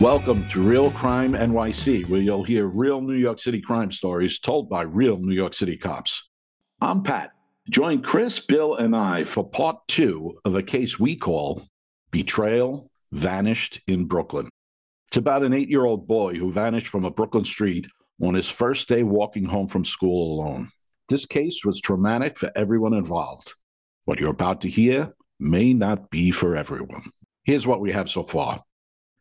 Welcome to Real Crime NYC, where you'll hear real New York City crime stories told by real New York City cops. I'm Pat. Join Chris, Bill, and I for part two of a case we call Betrayal Vanished in Brooklyn. It's about an eight year old boy who vanished from a Brooklyn street on his first day walking home from school alone. This case was traumatic for everyone involved. What you're about to hear may not be for everyone. Here's what we have so far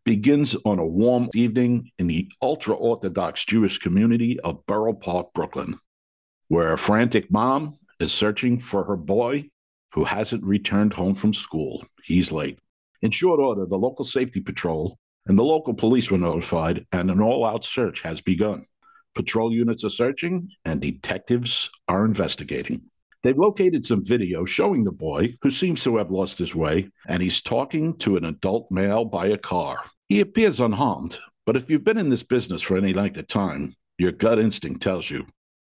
begins on a warm evening in the ultra Orthodox Jewish community of Borough Park, Brooklyn, where a frantic mom is searching for her boy who hasn't returned home from school. He's late. In short order, the local safety patrol and the local police were notified, and an all out search has begun. Patrol units are searching, and detectives are investigating. They've located some video showing the boy, who seems to have lost his way, and he's talking to an adult male by a car. He appears unharmed, but if you've been in this business for any length of time, your gut instinct tells you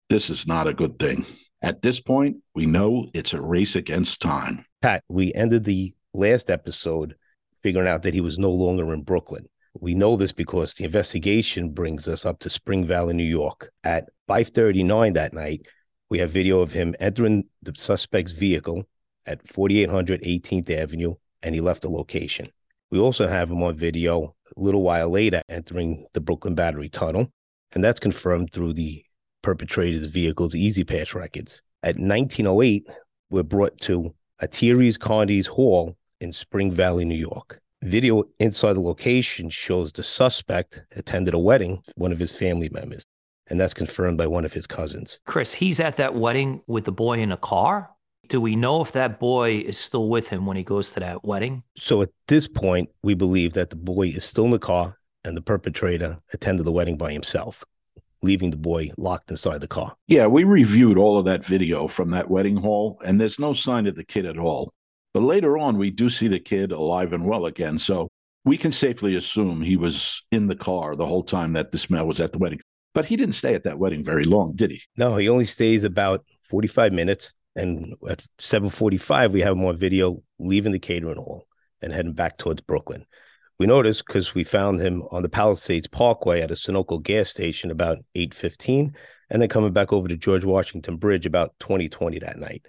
this is not a good thing. At this point, we know it's a race against time. Pat, we ended the last episode figuring out that he was no longer in Brooklyn. We know this because the investigation brings us up to Spring Valley, New York. At 5:39 that night, we have video of him entering the suspect's vehicle at 4800 18th Avenue, and he left the location. We also have him on video a little while later entering the Brooklyn Battery Tunnel, and that's confirmed through the perpetrator's vehicle's E-ZPass records. At 1908, we're brought to Ateres Charna Hall in Spring Valley, New York. Video inside the location shows the suspect attended a wedding, one of his family members and that's confirmed by one of his cousins. Chris, he's at that wedding with the boy in a car. Do we know if that boy is still with him when he goes to that wedding? So at this point, we believe that the boy is still in the car and the perpetrator attended the wedding by himself, leaving the boy locked inside the car. Yeah, we reviewed all of that video from that wedding hall, and there's no sign of the kid at all. But later on, we do see the kid alive and well again. So we can safely assume he was in the car the whole time that this man was at the wedding. But he didn't stay at that wedding very long, did he? No, he only stays about 45 minutes. And at 7:45, we have more video leaving the catering hall and heading back towards Brooklyn. We noticed because we found him on the Palisades Parkway at a Sunoco gas station about 8:15, and then coming back over to George Washington Bridge about 2020 that night.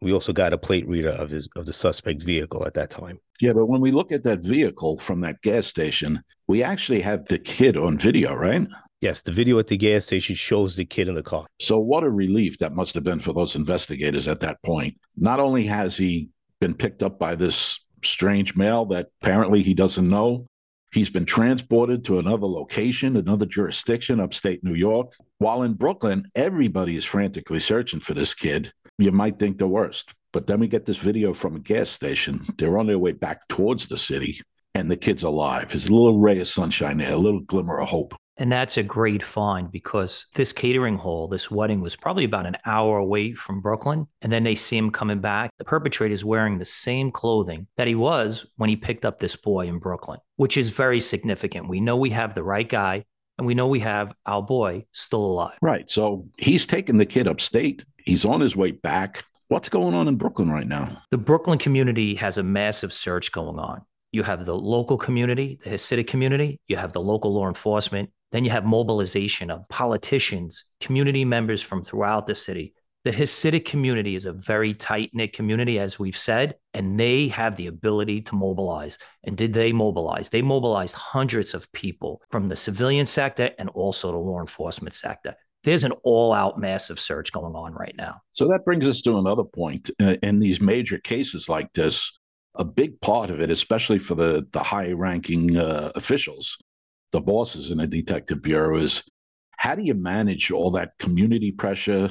We also got a plate reader of his of the suspect's vehicle at that time. Yeah, but when we look at that vehicle from that gas station, we actually have the kid on video, right? Yes, the video at the gas station shows the kid in the car. So, what a relief that must have been for those investigators at that point. Not only has he been picked up by this strange male that apparently he doesn't know, he's been transported to another location, another jurisdiction, upstate New York. While in Brooklyn, everybody is frantically searching for this kid. You might think the worst. But then we get this video from a gas station. They're on their way back towards the city, and the kid's alive. His little ray of sunshine there, a little glimmer of hope. And that's a great find because this catering hall, this wedding was probably about an hour away from Brooklyn. And then they see him coming back. The perpetrator is wearing the same clothing that he was when he picked up this boy in Brooklyn, which is very significant. We know we have the right guy and we know we have our boy still alive. Right. So he's taking the kid upstate. He's on his way back. What's going on in Brooklyn right now? The Brooklyn community has a massive search going on. You have the local community, the Hasidic community, you have the local law enforcement, then you have mobilization of politicians, community members from throughout the city. The Hasidic community is a very tight knit community, as we've said, and they have the ability to mobilize. And did they mobilize? They mobilized hundreds of people from the civilian sector and also the law enforcement sector. There's an all out massive search going on right now. So that brings us to another point. Uh, in these major cases like this, a big part of it, especially for the, the high ranking uh, officials, the bosses in a detective bureau is how do you manage all that community pressure,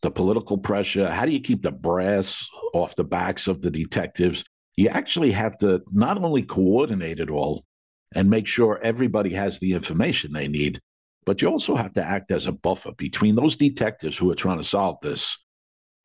the political pressure? How do you keep the brass off the backs of the detectives? You actually have to not only coordinate it all and make sure everybody has the information they need, but you also have to act as a buffer between those detectives who are trying to solve this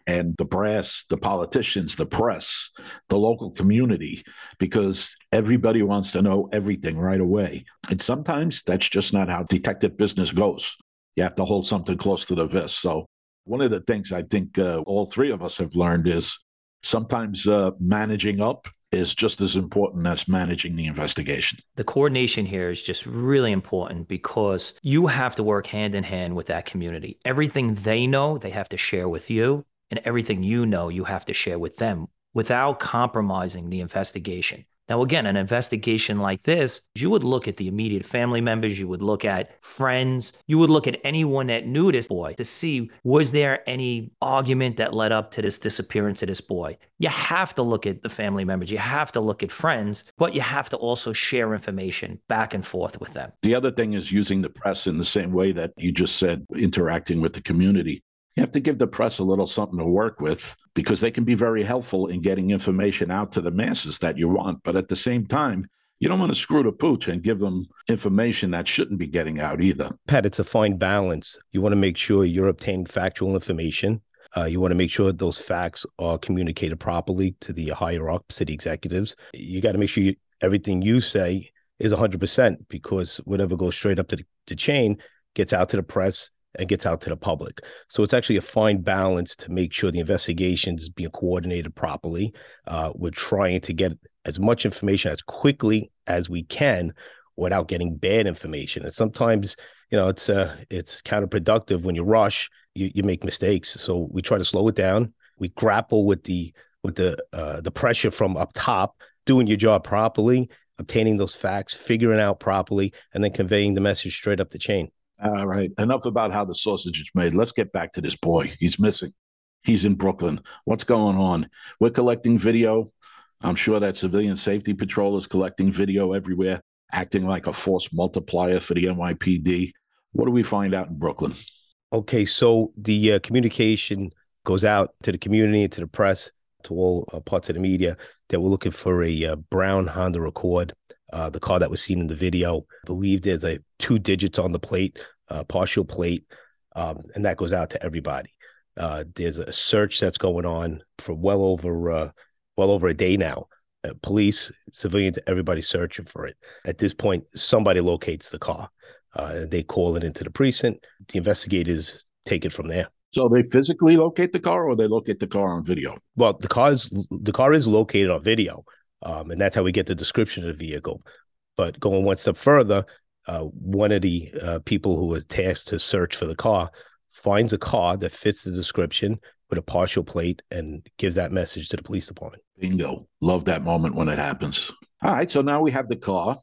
and the brass, the politicians, the press, the local community, because everybody wants to know everything right away. And sometimes that's just not how detective business goes. You have to hold something close to the vest. So, one of the things I think uh, all three of us have learned is sometimes uh, managing up is just as important as managing the investigation. The coordination here is just really important because you have to work hand in hand with that community. Everything they know, they have to share with you, and everything you know, you have to share with them without compromising the investigation. Now, again, an investigation like this, you would look at the immediate family members, you would look at friends, you would look at anyone that knew this boy to see was there any argument that led up to this disappearance of this boy. You have to look at the family members, you have to look at friends, but you have to also share information back and forth with them. The other thing is using the press in the same way that you just said, interacting with the community you have to give the press a little something to work with because they can be very helpful in getting information out to the masses that you want. But at the same time, you don't want to screw the pooch and give them information that shouldn't be getting out either. Pat, it's a fine balance. You want to make sure you're obtaining factual information. Uh, you want to make sure those facts are communicated properly to the higher up city executives. You got to make sure you, everything you say is 100% because whatever goes straight up to the, the chain gets out to the press and gets out to the public. So it's actually a fine balance to make sure the investigation is being coordinated properly. Uh, we're trying to get as much information as quickly as we can without getting bad information. And sometimes, you know, it's uh, it's counterproductive when you rush, you, you make mistakes. So we try to slow it down. We grapple with the with the uh, the pressure from up top, doing your job properly, obtaining those facts, figuring out properly, and then conveying the message straight up the chain. All right. Enough about how the sausage is made. Let's get back to this boy. He's missing. He's in Brooklyn. What's going on? We're collecting video. I'm sure that civilian safety patrol is collecting video everywhere, acting like a force multiplier for the NYPD. What do we find out in Brooklyn? Okay, so the uh, communication goes out to the community, to the press, to all uh, parts of the media that we're looking for a uh, brown Honda Accord uh, the car that was seen in the video. I believe there's a two digits on the plate, uh, partial plate, um, and that goes out to everybody. Uh, there's a search that's going on for well over uh, well over a day now. Uh, police, civilians, everybody searching for it. At this point, somebody locates the car. Uh, they call it into the precinct. The investigators take it from there. So they physically locate the car, or they locate the car on video. Well, the car is the car is located on video. Um, and that's how we get the description of the vehicle. But going one step further, uh, one of the uh, people who was tasked to search for the car finds a car that fits the description with a partial plate and gives that message to the police department. Bingo. Love that moment when it happens. All right. So now we have the car,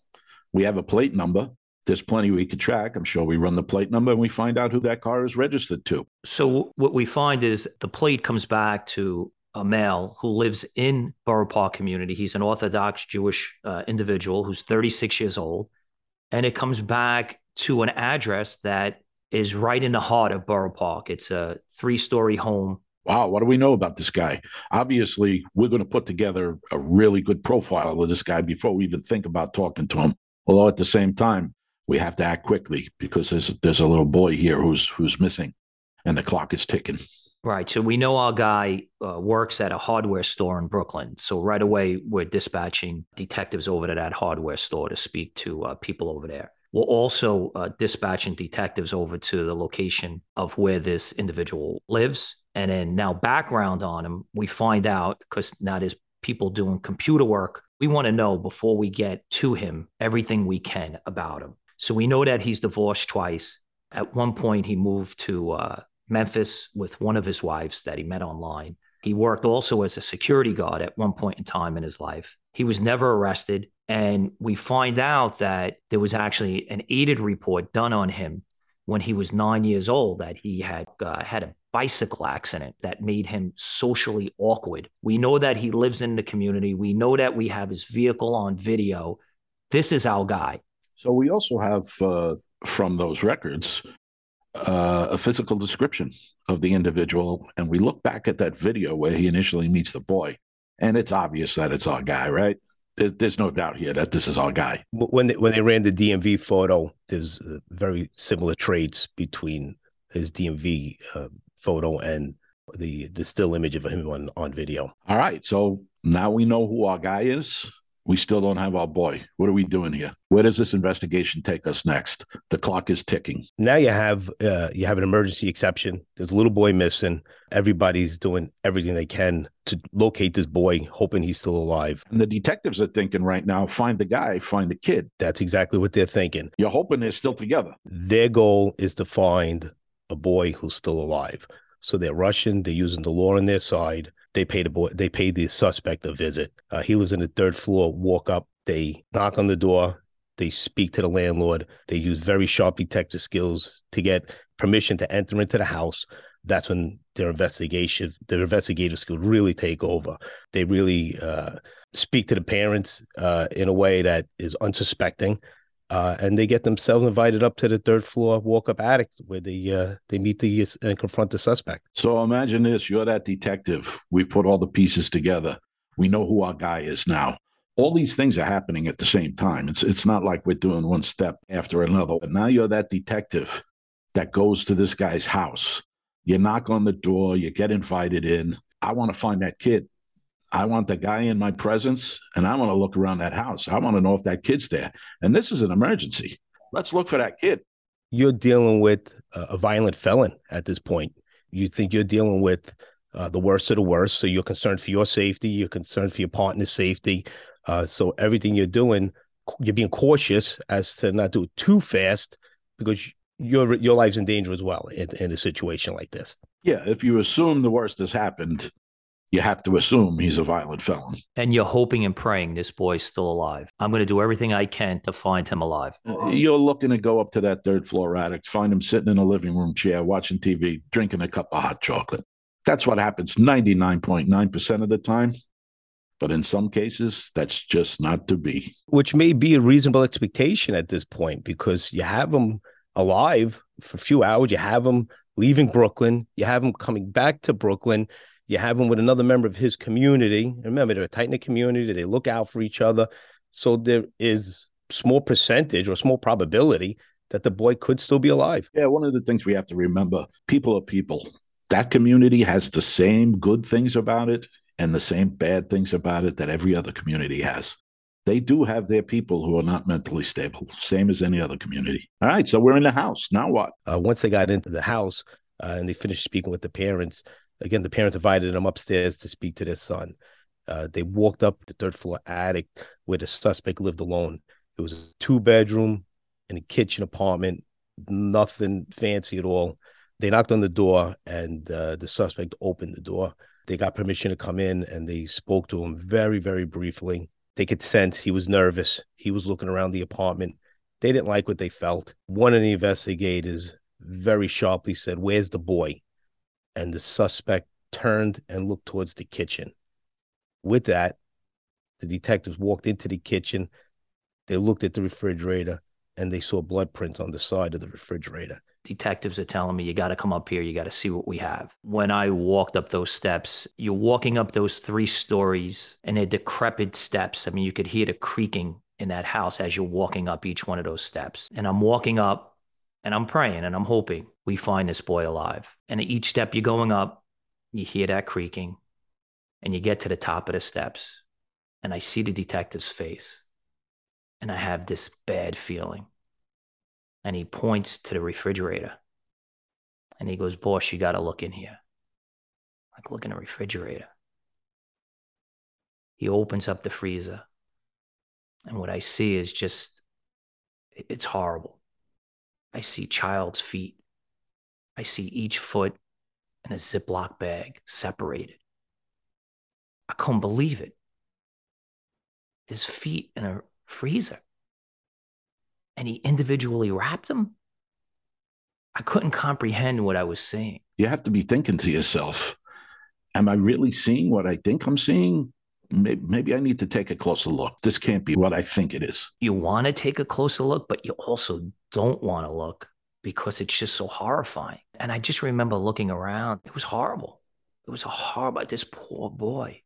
we have a plate number. There's plenty we could track. I'm sure we run the plate number and we find out who that car is registered to. So, what we find is the plate comes back to a male who lives in Borough Park community. He's an Orthodox Jewish uh, individual who's 36 years old. And it comes back to an address that is right in the heart of Borough Park. It's a three story home. Wow, what do we know about this guy? Obviously, we're going to put together a really good profile of this guy before we even think about talking to him. Although at the same time, we have to act quickly because there's there's a little boy here who's who's missing, and the clock is ticking. Right. So we know our guy uh, works at a hardware store in Brooklyn. So right away, we're dispatching detectives over to that hardware store to speak to uh, people over there. We're also uh, dispatching detectives over to the location of where this individual lives. And then now, background on him, we find out because now there's people doing computer work. We want to know before we get to him everything we can about him. So we know that he's divorced twice. At one point, he moved to uh, Memphis with one of his wives that he met online. He worked also as a security guard at one point in time in his life. He was never arrested. And we find out that there was actually an aided report done on him when he was nine years old that he had uh, had a bicycle accident that made him socially awkward. We know that he lives in the community. We know that we have his vehicle on video. This is our guy. So we also have uh, from those records uh, a physical description of the individual, and we look back at that video where he initially meets the boy, and it's obvious that it's our guy, right? There's, there's no doubt here that this is our guy. When they, when they ran the DMV photo, there's uh, very similar traits between his DMV uh, photo and the the still image of him on on video. All right, so now we know who our guy is. We still don't have our boy. What are we doing here? Where does this investigation take us next? The clock is ticking. Now you have uh, you have an emergency exception. There's a little boy missing. Everybody's doing everything they can to locate this boy, hoping he's still alive. And the detectives are thinking right now, find the guy, find the kid. That's exactly what they're thinking. You're hoping they're still together. Their goal is to find a boy who's still alive. So they're rushing. They're using the law on their side they paid the boy. They paid the suspect a visit. Uh, he lives in the third floor. Walk up. They knock on the door. They speak to the landlord. They use very sharp detective skills to get permission to enter into the house. That's when their investigation, their investigative skills really take over. They really uh, speak to the parents uh, in a way that is unsuspecting. Uh, and they get themselves invited up to the third floor walk up attic where they uh, they meet the and confront the suspect. So imagine this: you're that detective. We put all the pieces together. We know who our guy is now. All these things are happening at the same time. It's it's not like we're doing one step after another. But now you're that detective that goes to this guy's house. You knock on the door. You get invited in. I want to find that kid. I want the guy in my presence and I want to look around that house. I want to know if that kid's there. And this is an emergency. Let's look for that kid. You're dealing with a violent felon at this point. You think you're dealing with uh, the worst of the worst. So you're concerned for your safety. You're concerned for your partner's safety. Uh, so everything you're doing, you're being cautious as to not do it too fast because your your life's in danger as well in, in a situation like this. Yeah, if you assume the worst has happened, you have to assume he's a violent felon. And you're hoping and praying this boy's still alive. I'm going to do everything I can to find him alive. Uh, you're looking to go up to that third floor attic, find him sitting in a living room chair, watching TV, drinking a cup of hot chocolate. That's what happens 99.9% of the time. But in some cases, that's just not to be. Which may be a reasonable expectation at this point because you have him alive for a few hours. You have him leaving Brooklyn. You have him coming back to Brooklyn you have him with another member of his community. Remember, they're a tight knit community. They look out for each other. So there is small percentage or small probability that the boy could still be alive. Yeah, one of the things we have to remember people are people. That community has the same good things about it and the same bad things about it that every other community has. They do have their people who are not mentally stable, same as any other community. All right, so we're in the house. Now what? Uh, once they got into the house uh, and they finished speaking with the parents, Again, the parents invited them upstairs to speak to their son. Uh, they walked up the third floor attic where the suspect lived alone. It was a two bedroom and a kitchen apartment, nothing fancy at all. They knocked on the door and uh, the suspect opened the door. They got permission to come in and they spoke to him very, very briefly. They could sense he was nervous. He was looking around the apartment. They didn't like what they felt. One of the investigators very sharply said, Where's the boy? And the suspect turned and looked towards the kitchen. With that, the detectives walked into the kitchen. They looked at the refrigerator and they saw blood prints on the side of the refrigerator. Detectives are telling me, you got to come up here. You got to see what we have. When I walked up those steps, you're walking up those three stories and they're decrepit steps. I mean, you could hear the creaking in that house as you're walking up each one of those steps. And I'm walking up and I'm praying and I'm hoping we find this boy alive. And at each step you're going up, you hear that creaking and you get to the top of the steps. And I see the detective's face and I have this bad feeling. And he points to the refrigerator and he goes, Boss, you got to look in here. Like, look in the refrigerator. He opens up the freezer. And what I see is just, it's horrible. I see child's feet. I see each foot in a Ziploc bag separated. I couldn't believe it. His feet in a freezer. And he individually wrapped them. I couldn't comprehend what I was seeing. You have to be thinking to yourself, am I really seeing what I think I'm seeing? Maybe, maybe I need to take a closer look. This can't be what I think it is. You want to take a closer look, but you also don't want to look because it's just so horrifying. And I just remember looking around. It was horrible. It was a horrible. This poor boy.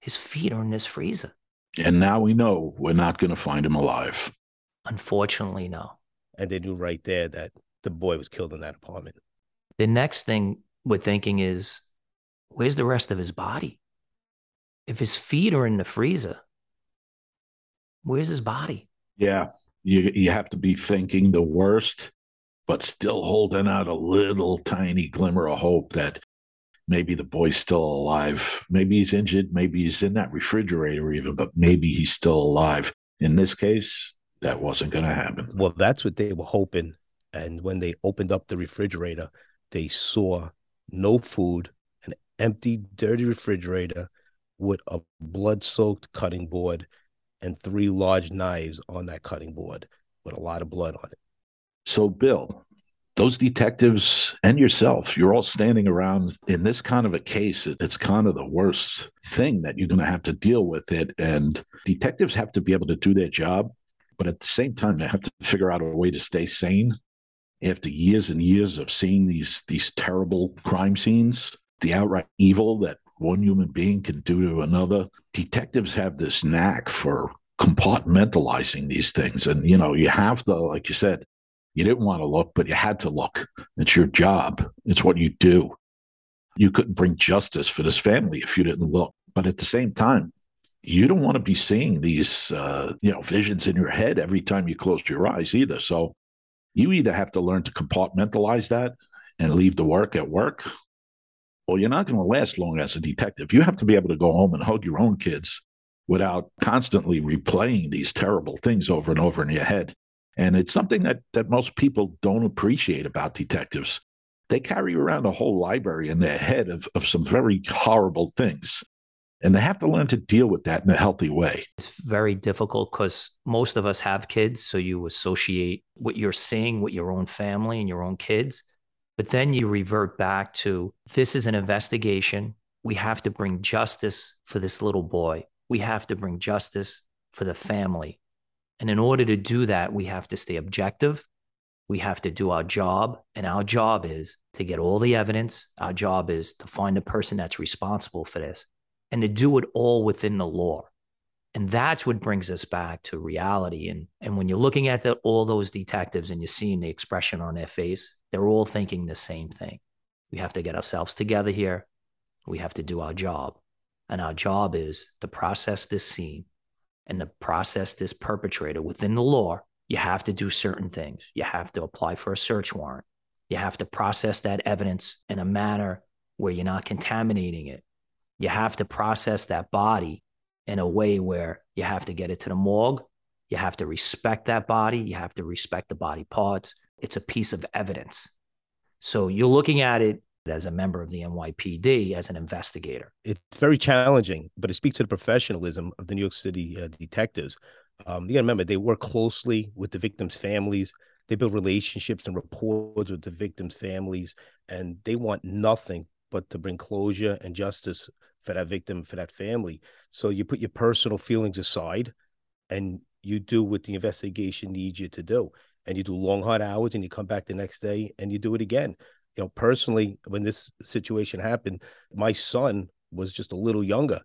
His feet are in this freezer. And now we know we're not going to find him alive. Unfortunately, no. And they knew right there that the boy was killed in that apartment. The next thing we're thinking is, where's the rest of his body? If his feet are in the freezer, Where's his body? Yeah. You, you have to be thinking the worst, but still holding out a little tiny glimmer of hope that maybe the boy's still alive. Maybe he's injured. Maybe he's in that refrigerator, even, but maybe he's still alive. In this case, that wasn't going to happen. Well, that's what they were hoping. And when they opened up the refrigerator, they saw no food, an empty, dirty refrigerator with a blood soaked cutting board and three large knives on that cutting board with a lot of blood on it. So, Bill, those detectives and yourself, you're all standing around in this kind of a case. It's kind of the worst thing that you're going to have to deal with it. And detectives have to be able to do their job, but at the same time, they have to figure out a way to stay sane after years and years of seeing these these terrible crime scenes, the outright evil that one human being can do to another. Detectives have this knack for compartmentalizing these things. And, you know, you have to, like you said, you didn't want to look, but you had to look. It's your job, it's what you do. You couldn't bring justice for this family if you didn't look. But at the same time, you don't want to be seeing these, uh, you know, visions in your head every time you close your eyes either. So you either have to learn to compartmentalize that and leave the work at work, or you're not going to last long as a detective. You have to be able to go home and hug your own kids without constantly replaying these terrible things over and over in your head. And it's something that, that most people don't appreciate about detectives. They carry around a whole library in their head of, of some very horrible things. And they have to learn to deal with that in a healthy way. It's very difficult because most of us have kids. So you associate what you're seeing with your own family and your own kids. But then you revert back to this is an investigation. We have to bring justice for this little boy. We have to bring justice for the family. And in order to do that, we have to stay objective. We have to do our job. And our job is to get all the evidence. Our job is to find the person that's responsible for this and to do it all within the law. And that's what brings us back to reality. And, and when you're looking at the, all those detectives and you're seeing the expression on their face, they're all thinking the same thing. We have to get ourselves together here. We have to do our job. And our job is to process this scene and to process this perpetrator within the law, you have to do certain things. You have to apply for a search warrant. You have to process that evidence in a manner where you're not contaminating it. You have to process that body in a way where you have to get it to the morgue. You have to respect that body. You have to respect the body parts. It's a piece of evidence. So you're looking at it as a member of the NYPD as an investigator. It's very challenging, but it speaks to the professionalism of the New York City uh, detectives. Um, you got to remember, they work closely with the victims' families. They build relationships and rapport with the victims' families, and they want nothing but to bring closure and justice for that victim, for that family. So you put your personal feelings aside, and you do what the investigation needs you to do. And you do long, hard hours, and you come back the next day and you do it again you know, personally, when this situation happened, my son was just a little younger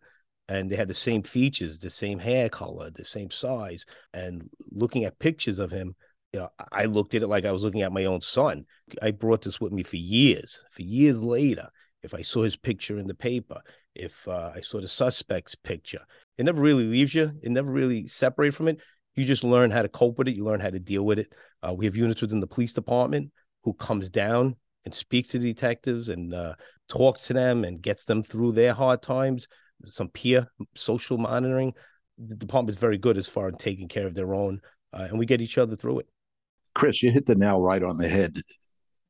and they had the same features, the same hair color, the same size. And looking at pictures of him, you know, I looked at it like I was looking at my own son. I brought this with me for years. For years later, if I saw his picture in the paper, if uh, I saw the suspect's picture, it never really leaves you. It never really separate from it. You just learn how to cope with it. You learn how to deal with it. Uh, we have units within the police department who comes down and speaks to detectives and uh, talks to them and gets them through their hard times. Some peer social monitoring. The department is very good as far as taking care of their own, uh, and we get each other through it. Chris, you hit the nail right on the head.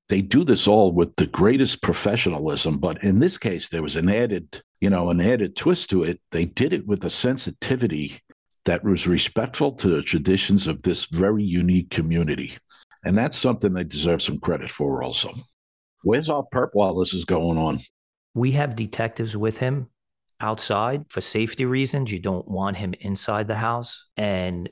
They do this all with the greatest professionalism, but in this case, there was an added, you know, an added twist to it. They did it with a sensitivity that was respectful to the traditions of this very unique community. And that's something they deserve some credit for also. Where's our perp while this is going on? We have detectives with him outside for safety reasons. You don't want him inside the house. And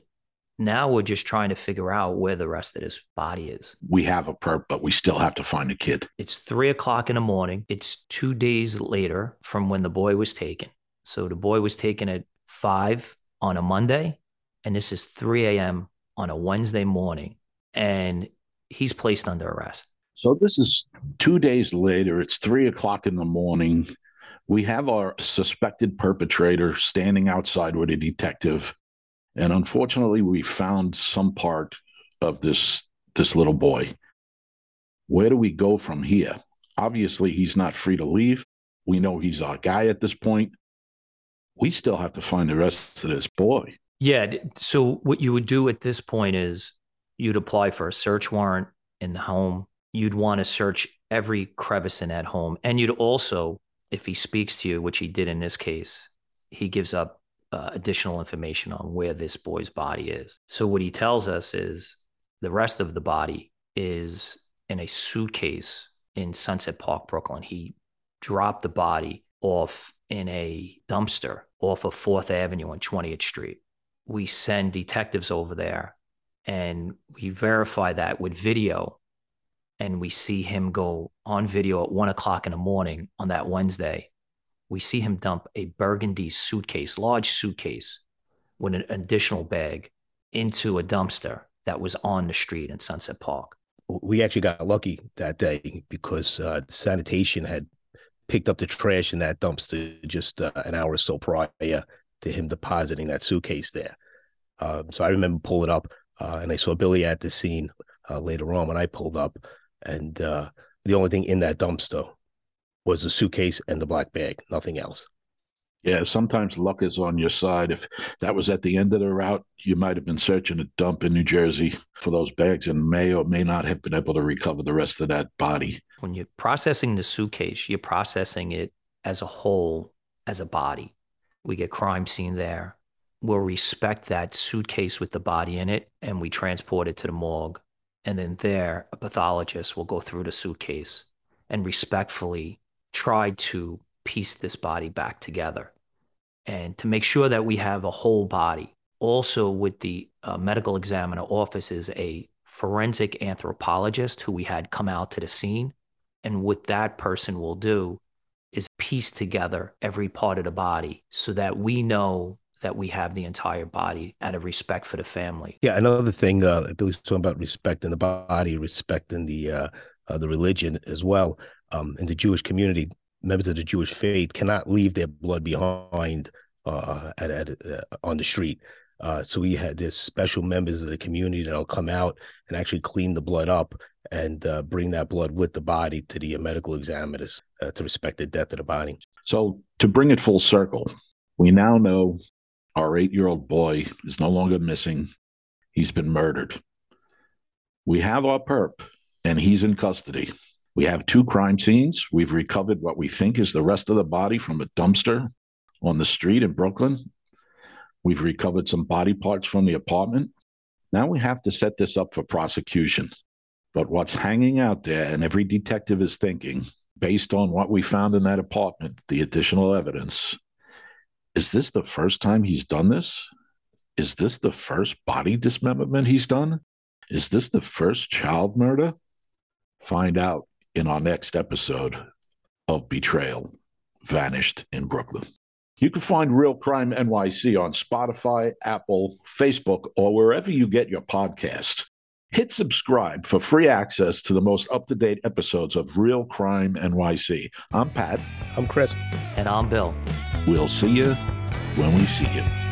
now we're just trying to figure out where the rest of his body is. We have a perp, but we still have to find a kid. It's three o'clock in the morning. It's two days later from when the boy was taken. So the boy was taken at five on a Monday, and this is 3 a.m. on a Wednesday morning. And he's placed under arrest. So this is two days later. It's three o'clock in the morning. We have our suspected perpetrator standing outside with a detective. And unfortunately, we found some part of this this little boy. Where do we go from here? Obviously, he's not free to leave. We know he's our guy at this point. We still have to find the rest of this boy. Yeah. So, what you would do at this point is you'd apply for a search warrant in the home. You'd want to search every crevice in that home. And you'd also, if he speaks to you, which he did in this case, he gives up uh, additional information on where this boy's body is. So, what he tells us is the rest of the body is in a suitcase in Sunset Park, Brooklyn. He dropped the body off in a dumpster off of Fourth Avenue on 20th Street. We send detectives over there and we verify that with video. And we see him go on video at one o'clock in the morning on that Wednesday. We see him dump a burgundy suitcase, large suitcase with an additional bag into a dumpster that was on the street in Sunset Park. We actually got lucky that day because uh, sanitation had picked up the trash in that dumpster just uh, an hour or so prior to him depositing that suitcase there. Um, so I remember pulling up uh, and I saw Billy at the scene uh, later on when I pulled up, and uh, the only thing in that dumpster was the suitcase and the black bag, nothing else. Yeah, sometimes luck is on your side. If that was at the end of the route, you might have been searching a dump in New Jersey for those bags and may or may not have been able to recover the rest of that body. When you're processing the suitcase, you're processing it as a whole, as a body. We get crime scene there. We'll respect that suitcase with the body in it and we transport it to the morgue. And then there, a pathologist will go through the suitcase and respectfully try to piece this body back together and to make sure that we have a whole body. Also, with the uh, medical examiner office is a forensic anthropologist who we had come out to the scene. And what that person will do is piece together every part of the body so that we know that we have the entire body out of respect for the family. Yeah, another thing, uh, Billy's talking about respect in the body, respect in the uh, uh, the religion as well. Um, in the Jewish community, members of the Jewish faith cannot leave their blood behind uh, at, at uh, on the street. Uh, so we had this special members of the community that'll come out and actually clean the blood up and uh, bring that blood with the body to the medical examiners uh, to respect the death of the body. So to bring it full circle, we now know our eight-year-old boy is no longer missing. He's been murdered. We have our perp, and he's in custody. We have two crime scenes. We've recovered what we think is the rest of the body from a dumpster on the street in Brooklyn. We've recovered some body parts from the apartment. Now we have to set this up for prosecution. But what's hanging out there, and every detective is thinking, based on what we found in that apartment, the additional evidence, is this the first time he's done this? Is this the first body dismemberment he's done? Is this the first child murder? Find out in our next episode of Betrayal Vanished in Brooklyn. You can find Real Crime NYC on Spotify, Apple, Facebook, or wherever you get your podcasts. Hit subscribe for free access to the most up to date episodes of Real Crime NYC. I'm Pat. I'm Chris. And I'm Bill. We'll see you when we see you.